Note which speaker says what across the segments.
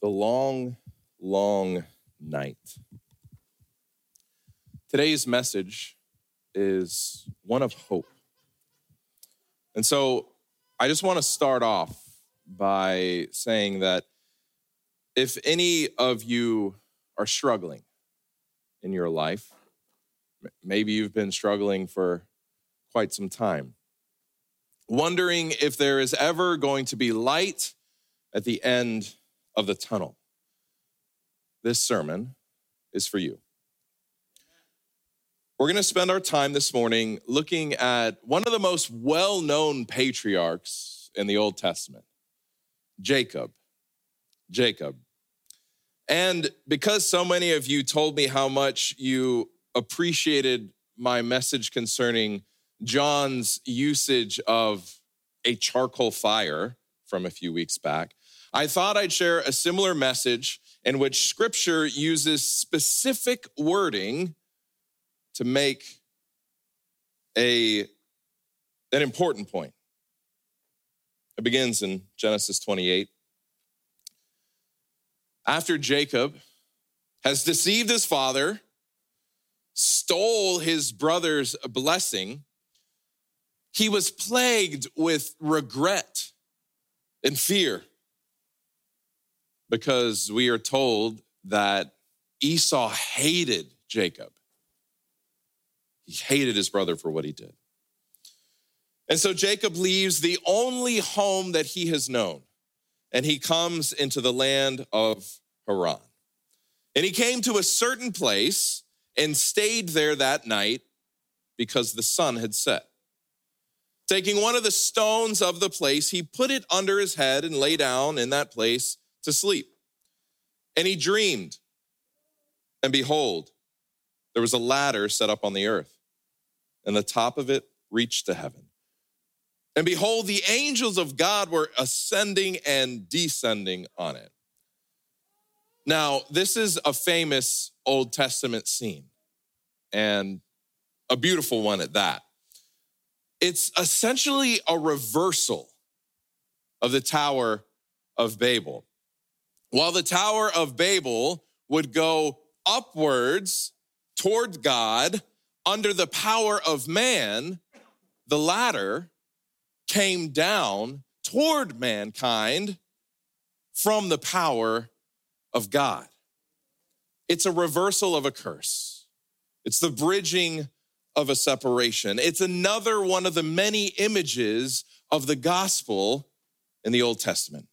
Speaker 1: the long, long night. Today's message is one of hope. And so I just want to start off by saying that if any of you are struggling in your life, maybe you've been struggling for quite some time, wondering if there is ever going to be light at the end of the tunnel. This sermon is for you. We're going to spend our time this morning looking at one of the most well known patriarchs in the Old Testament, Jacob. Jacob. And because so many of you told me how much you appreciated my message concerning John's usage of a charcoal fire from a few weeks back, I thought I'd share a similar message in which scripture uses specific wording to make a, an important point. It begins in Genesis 28. After Jacob has deceived his father, stole his brother's blessing, he was plagued with regret and fear because we are told that Esau hated Jacob. He hated his brother for what he did. And so Jacob leaves the only home that he has known, and he comes into the land of Haran. And he came to a certain place and stayed there that night because the sun had set. Taking one of the stones of the place, he put it under his head and lay down in that place to sleep. And he dreamed, and behold, there was a ladder set up on the earth and the top of it reached to heaven. And behold, the angels of God were ascending and descending on it. Now, this is a famous Old Testament scene and a beautiful one at that. It's essentially a reversal of the Tower of Babel. While the Tower of Babel would go upwards toward God under the power of man, the ladder came down toward mankind from the power of God. It's a reversal of a curse. It's the bridging of a separation. It's another one of the many images of the gospel in the Old Testament.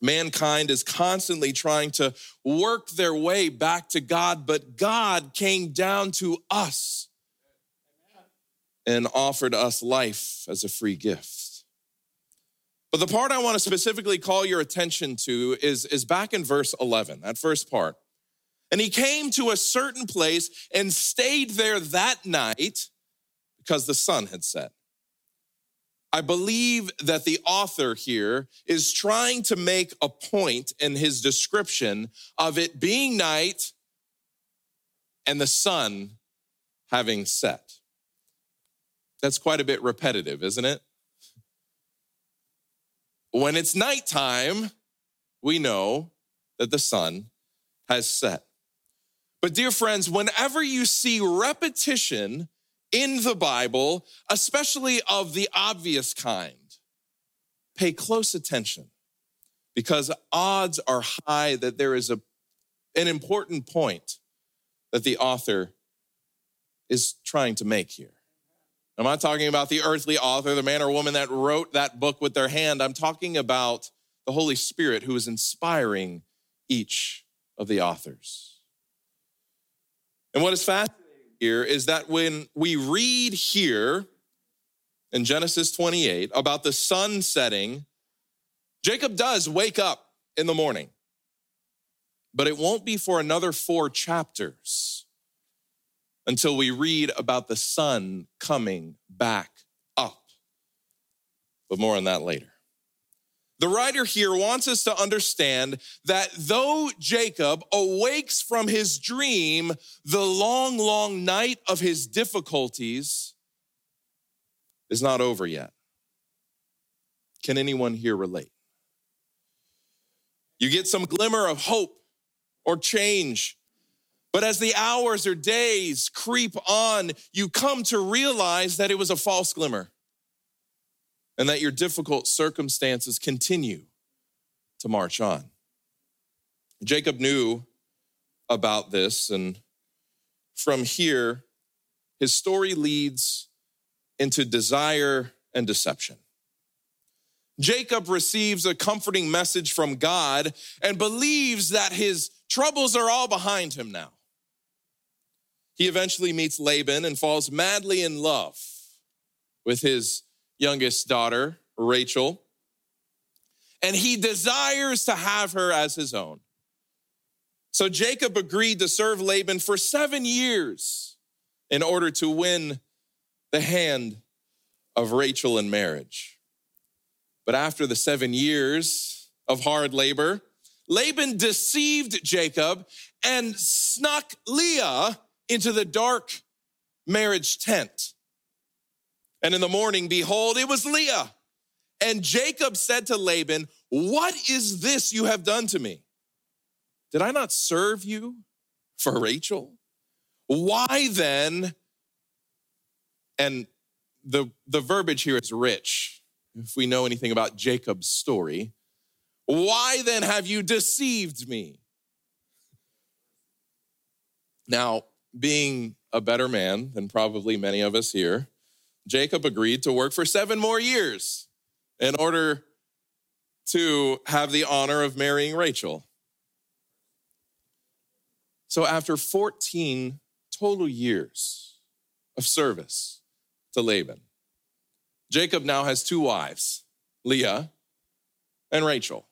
Speaker 1: Mankind is constantly trying to work their way back to God, but God came down to us and offered us life as a free gift. But the part I want to specifically call your attention to is, is back in verse 11, that first part. And he came to a certain place and stayed there that night because the sun had set. I believe that the author here is trying to make a point in his description of it being night and the sun having set. That's quite a bit repetitive, isn't it? When it's nighttime, we know that the sun has set. But, dear friends, whenever you see repetition in the Bible, especially of the obvious kind. Pay close attention because odds are high that there is a, an important point that the author is trying to make here. I'm not talking about the earthly author, the man or woman that wrote that book with their hand. I'm talking about the Holy Spirit who is inspiring each of the authors. And what is fascinating here is that when we read here in Genesis 28 about the sun setting, Jacob does wake up in the morning, but it won't be for another four chapters until we read about the sun coming back up. But more on that later. The writer here wants us to understand that though Jacob awakes from his dream, the long, long night of his difficulties is not over yet. Can anyone here relate? You get some glimmer of hope or change. But as the hours or days creep on, you come to realize that it was a false glimmer and that your difficult circumstances continue to march on. Jacob knew about this, and from here, his story leads into desire and deception. Jacob receives a comforting message from God and believes that his troubles are all behind him now. He eventually meets Laban and falls madly in love with his youngest daughter, Rachel, and he desires to have her as his own. So Jacob agreed to serve Laban for seven years in order to win the hand of Rachel in marriage. But after the seven years of hard labor, Laban deceived Jacob and snuck Leah into the dark marriage tent. And in the morning, behold, it was Leah. And Jacob said to Laban, What is this you have done to me? Did I not serve you for Rachel? Why then? And the, the verbiage here is rich, if we know anything about Jacob's story. Why then have you deceived me? Now, being a better man than probably many of us here, Jacob agreed to work for seven more years in order to have the honor of marrying Rachel. So, after 14 total years of service to Laban, Jacob now has two wives, Leah and Rachel.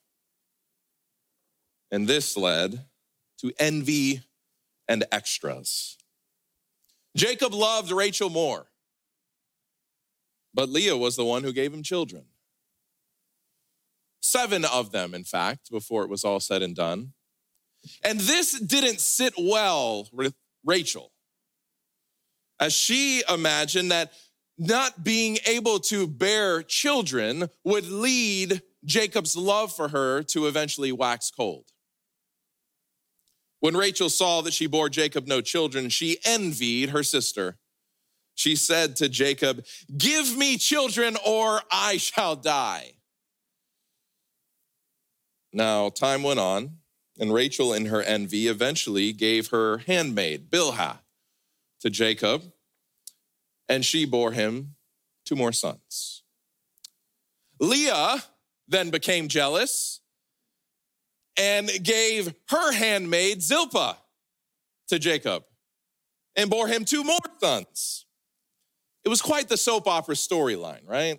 Speaker 1: And this led to envy and extras. Jacob loved Rachel more, but Leah was the one who gave him children. Seven of them, in fact, before it was all said and done. And this didn't sit well with Rachel, as she imagined that not being able to bear children would lead Jacob's love for her to eventually wax cold. When Rachel saw that she bore Jacob no children, she envied her sister. She said to Jacob, Give me children or I shall die. Now, time went on, and Rachel, in her envy, eventually gave her handmaid, Bilhah, to Jacob, and she bore him two more sons. Leah then became jealous and gave her handmaid Zilpah to Jacob and bore him two more sons. It was quite the soap opera storyline, right?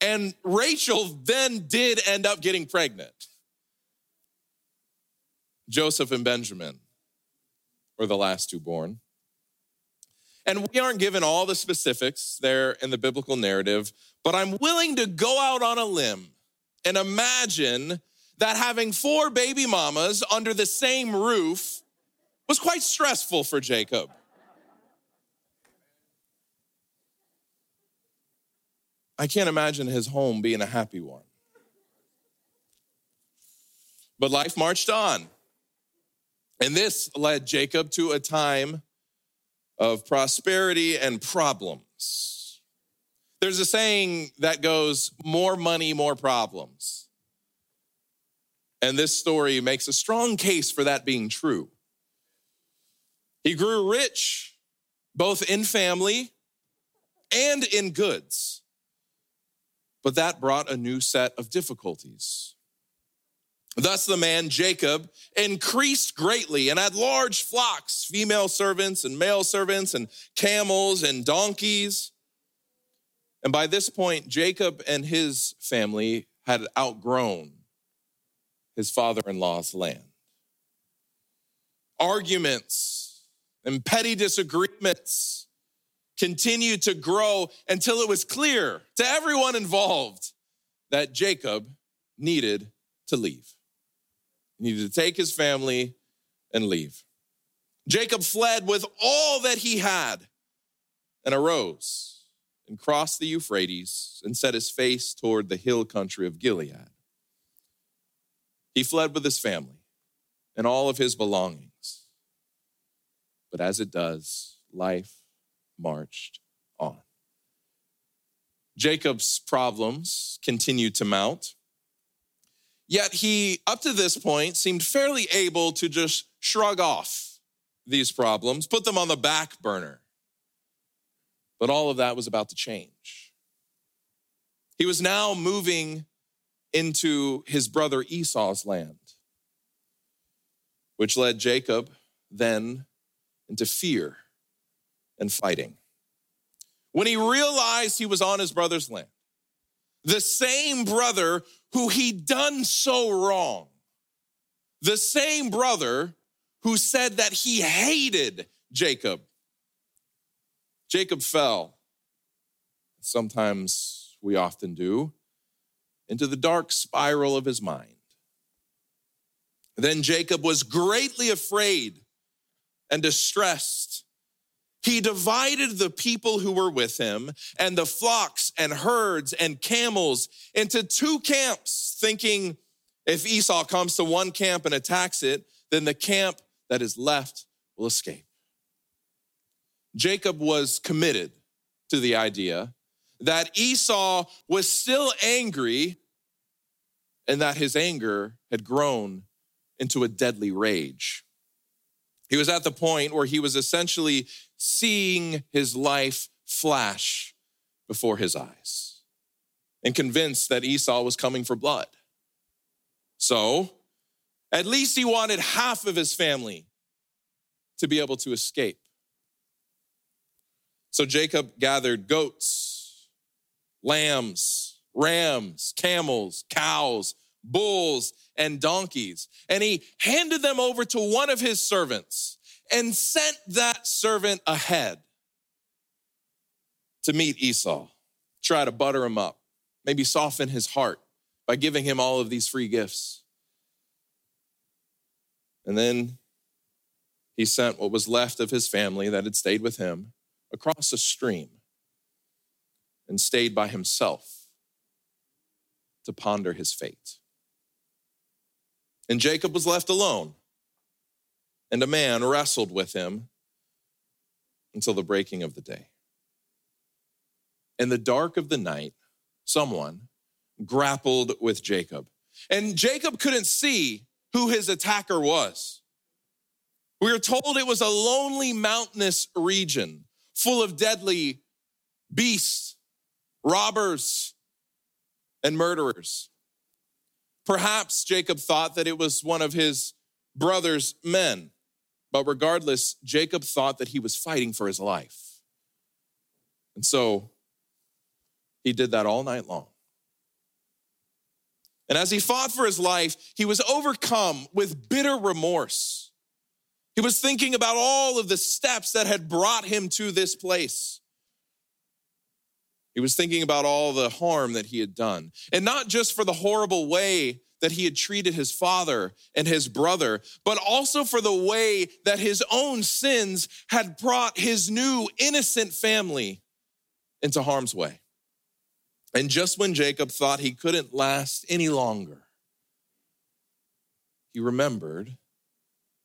Speaker 1: And Rachel then did end up getting pregnant. Joseph and Benjamin were the last two born. And we aren't given all the specifics there in the biblical narrative, but I'm willing to go out on a limb and imagine that having four baby mamas under the same roof was quite stressful for Jacob. I can't imagine his home being a happy one. But life marched on. And this led Jacob to a time of prosperity and problems. There's a saying that goes more money, more problems. And this story makes a strong case for that being true. He grew rich, both in family and in goods. But that brought a new set of difficulties. Thus, the man Jacob increased greatly and had large flocks, female servants and male servants, and camels and donkeys. And by this point, Jacob and his family had outgrown his father in law's land. Arguments and petty disagreements continued to grow until it was clear to everyone involved that Jacob needed to leave. He needed to take his family and leave. Jacob fled with all that he had and arose and crossed the Euphrates and set his face toward the hill country of Gilead. He fled with his family and all of his belongings. But as it does, life marched on. Jacob's problems continued to mount. Yet he, up to this point, seemed fairly able to just shrug off these problems, put them on the back burner. But all of that was about to change. He was now moving into his brother Esau's land, which led Jacob then into fear and fighting. When he realized he was on his brother's land, the same brother who he'd done so wrong, the same brother who said that he hated Jacob. Jacob fell. Sometimes we often do into the dark spiral of his mind. Then Jacob was greatly afraid and distressed. He divided the people who were with him and the flocks and herds and camels into two camps, thinking if Esau comes to one camp and attacks it, then the camp that is left will escape. Jacob was committed to the idea that Esau was still angry and that his anger had grown into a deadly rage. He was at the point where he was essentially seeing his life flash before his eyes and convinced that Esau was coming for blood. So, at least he wanted half of his family to be able to escape. So Jacob gathered goats, lambs, rams, camels, cows, bulls, and donkeys, and he handed them over to one of his servants and sent that servant ahead to meet Esau, try to butter him up, maybe soften his heart by giving him all of these free gifts. And then he sent what was left of his family that had stayed with him across a stream and stayed by himself to ponder his fate. And Jacob was left alone, and a man wrestled with him until the breaking of the day. In the dark of the night, someone grappled with Jacob, and Jacob couldn't see who his attacker was. We are told it was a lonely mountainous region full of deadly beasts, robbers, and murderers. Perhaps Jacob thought that it was one of his brother's men, but regardless, Jacob thought that he was fighting for his life. And so he did that all night long. And as he fought for his life, he was overcome with bitter remorse. He was thinking about all of the steps that had brought him to this place. He was thinking about all the harm that he had done, and not just for the horrible way that he had treated his father and his brother, but also for the way that his own sins had brought his new innocent family into harm's way. And just when Jacob thought he couldn't last any longer, he remembered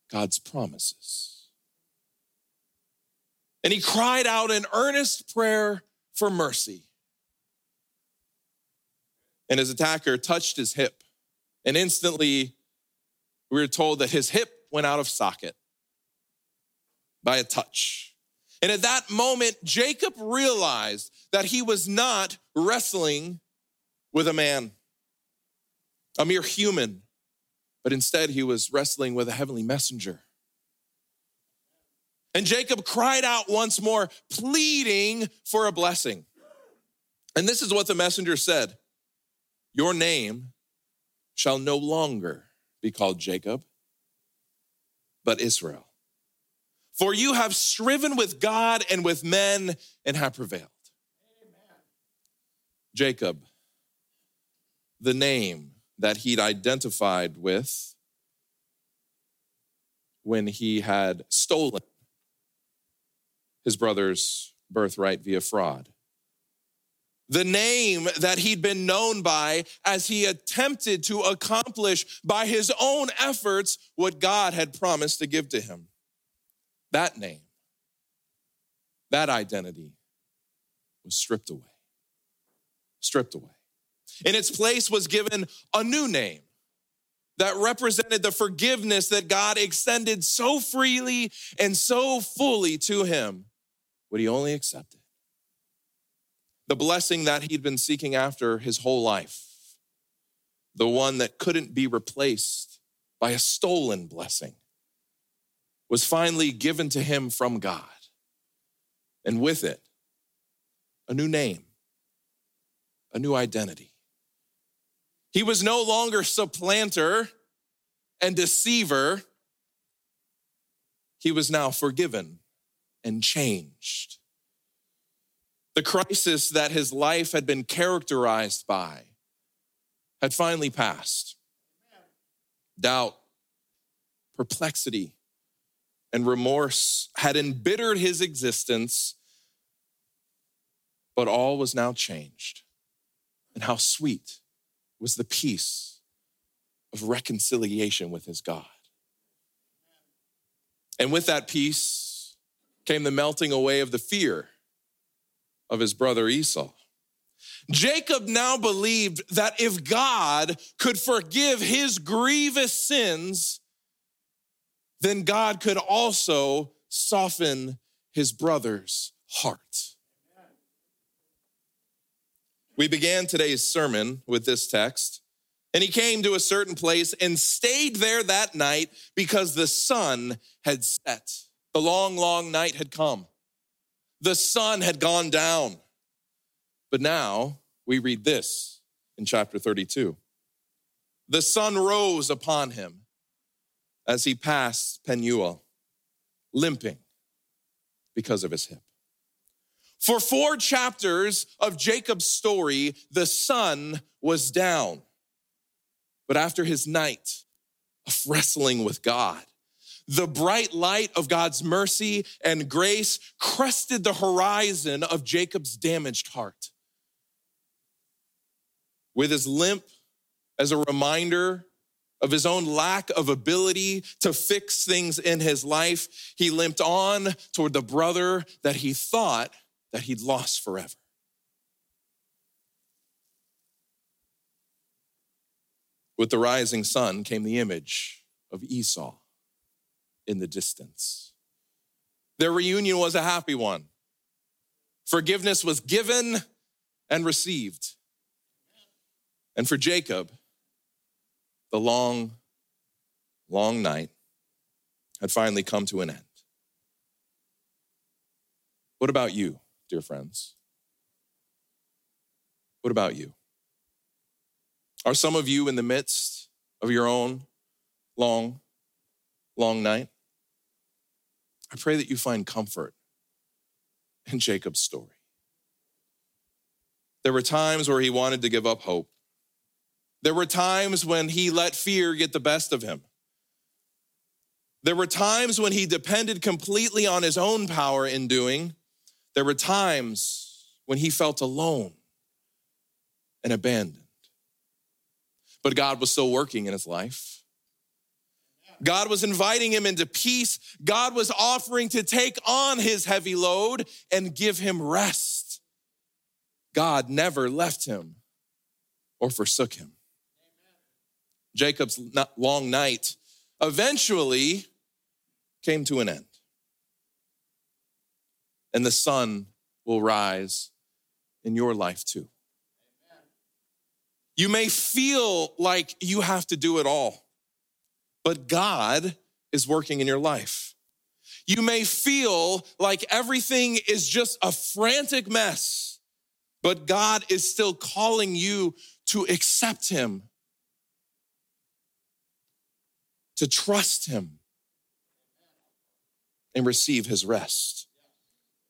Speaker 1: God's promises. And he cried out in earnest prayer for mercy. And his attacker touched his hip, and instantly we were told that his hip went out of socket by a touch. And at that moment, Jacob realized that he was not wrestling with a man, a mere human, but instead he was wrestling with a heavenly messenger. And Jacob cried out once more, pleading for a blessing. And this is what the messenger said Your name shall no longer be called Jacob, but Israel. For you have striven with God and with men and have prevailed. Amen. Jacob, the name that he'd identified with when he had stolen his brother's birthright via fraud. The name that he'd been known by as he attempted to accomplish by his own efforts what God had promised to give to him. That name, that identity was stripped away. Stripped away. In its place was given a new name that represented the forgiveness that God extended so freely and so fully to him, what he only accepted. The blessing that he'd been seeking after his whole life, the one that couldn't be replaced by a stolen blessing, was finally given to him from God. And with it, a new name, a new identity. He was no longer supplanter and deceiver. He was now forgiven and changed. The crisis that his life had been characterized by had finally passed. Doubt, perplexity, and remorse had embittered his existence, but all was now changed. And how sweet was the peace of reconciliation with his God. And with that peace came the melting away of the fear of his brother Esau. Jacob now believed that if God could forgive his grievous sins, then God could also soften his brother's heart. We began today's sermon with this text. And he came to a certain place and stayed there that night because the sun had set. The long, long night had come. The sun had gone down. But now we read this in chapter 32. The sun rose upon him as he passed Penuel, limping because of his hip. For four chapters of Jacob's story, the sun was down. But after his night of wrestling with God, the bright light of God's mercy and grace crested the horizon of Jacob's damaged heart. With his limp as a reminder of his own lack of ability to fix things in his life, he limped on toward the brother that he thought that he'd lost forever. With the rising sun came the image of Esau in the distance. Their reunion was a happy one. Forgiveness was given and received. And for Jacob, the long, long night had finally come to an end. What about you? dear friends? What about you? Are some of you in the midst of your own long, long night? I pray that you find comfort in Jacob's story. There were times where he wanted to give up hope. There were times when he let fear get the best of him. There were times when he depended completely on his own power in doing. There were times when he felt alone and abandoned. But God was still working in his life. God was inviting him into peace. God was offering to take on his heavy load and give him rest. God never left him or forsook him. Jacob's long night eventually came to an end and the sun will rise in your life too. You may feel like you have to do it all, but God is working in your life. You may feel like everything is just a frantic mess, but God is still calling you to accept Him, to trust Him, and receive His rest.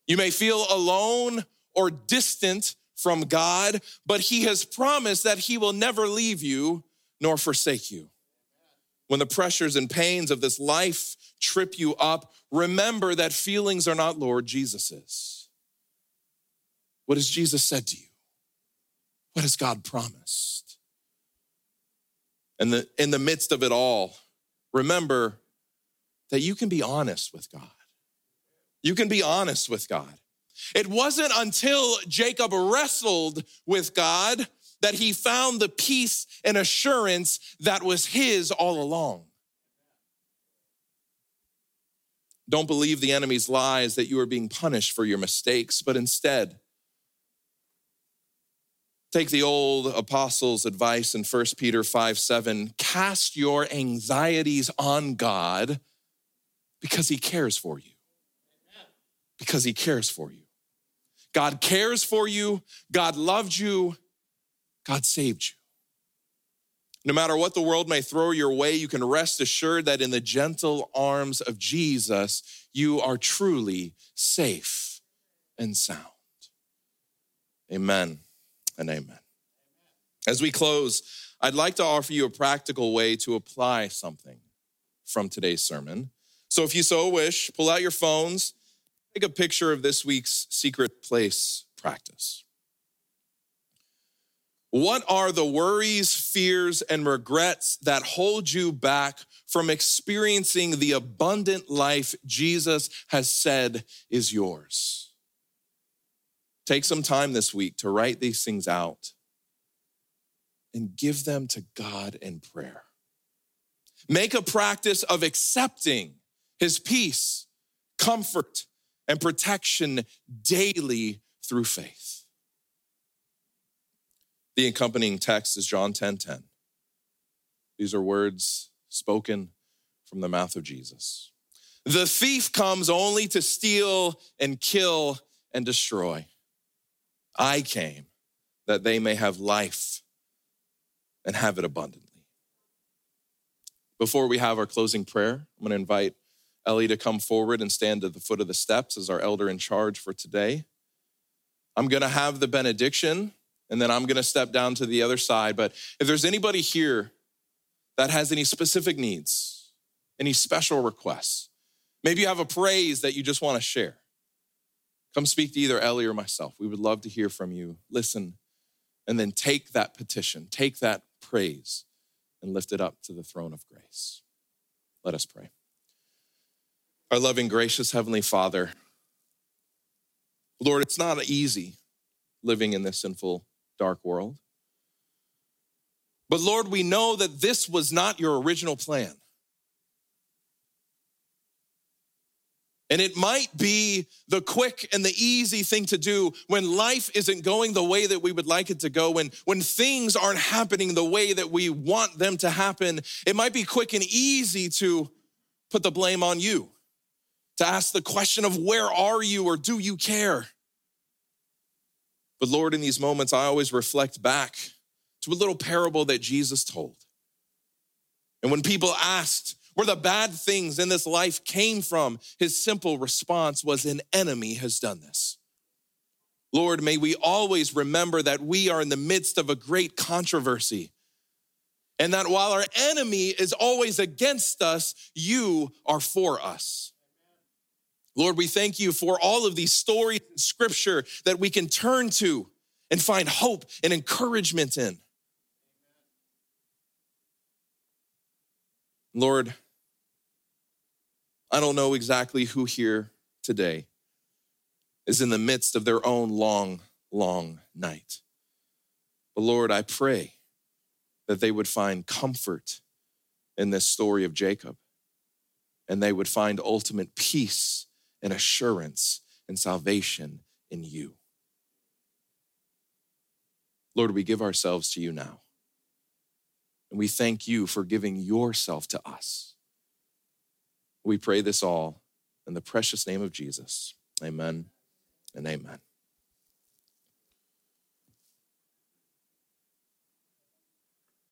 Speaker 1: You may feel alone or distant from God, but He has promised that He will never leave you nor forsake you. When the pressures and pains of this life trip you up, remember that feelings are not Lord Jesus's. What has Jesus said to you? What has God promised? And the, in the midst of it all, remember that you can be honest with God. You can be honest with God. It wasn't until Jacob wrestled with God that he found the peace and assurance that was his all along. Don't believe the enemy's lies that you are being punished for your mistakes, but instead, take the old apostles' advice in 1 Peter 5 7 cast your anxieties on God because he cares for you. Because he cares for you. God cares for you, God loved you, God saved you. No matter what the world may throw your way, you can rest assured that in the gentle arms of Jesus, you are truly safe and sound. Amen and amen. As we close, I'd like to offer you a practical way to apply something from today's sermon. So if you so wish, pull out your phones, take a picture of this week's secret place practice. What are the worries, fears, and regrets that hold you back from experiencing the abundant life Jesus has said is yours? Take some time this week to write these things out and give them to God in prayer. Make a practice of accepting his peace, comfort, and protection daily through faith. The accompanying text is John 10 10. These are words spoken from the mouth of Jesus. The thief comes only to steal and kill and destroy. I came that they may have life and have it abundantly. Before we have our closing prayer, I'm going to invite Ellie to come forward and stand at the foot of the steps as our elder in charge for today. I'm going to have the benediction and then I'm going to step down to the other side. But if there's anybody here that has any specific needs, any special requests, maybe you have a praise that you just want to share, come speak to either Ellie or myself. We would love to hear from you. Listen, and then take that petition, take that praise, and lift it up to the throne of grace. Let us pray. Our loving, gracious Heavenly Father, Lord, it's not easy living in this sinful dark world. But Lord, we know that this was not your original plan. And it might be the quick and the easy thing to do when life isn't going the way that we would like it to go, when, when things aren't happening the way that we want them to happen. It might be quick and easy to put the blame on you, to ask the question of where are you or do you care? But Lord, in these moments, I always reflect back to a little parable that Jesus told. And when people asked where the bad things in this life came from, his simple response was, An enemy has done this. Lord, may we always remember that we are in the midst of a great controversy. And that while our enemy is always against us, you are for us. Lord, we thank you for all of these stories in scripture that we can turn to and find hope and encouragement in. Lord, I don't know exactly who here today is in the midst of their own long, long night. But Lord, I pray that they would find comfort in this story of Jacob and they would find ultimate peace and assurance and salvation in you. Lord, we give ourselves to you now. And we thank you for giving yourself to us. We pray this all in the precious name of Jesus. Amen and amen.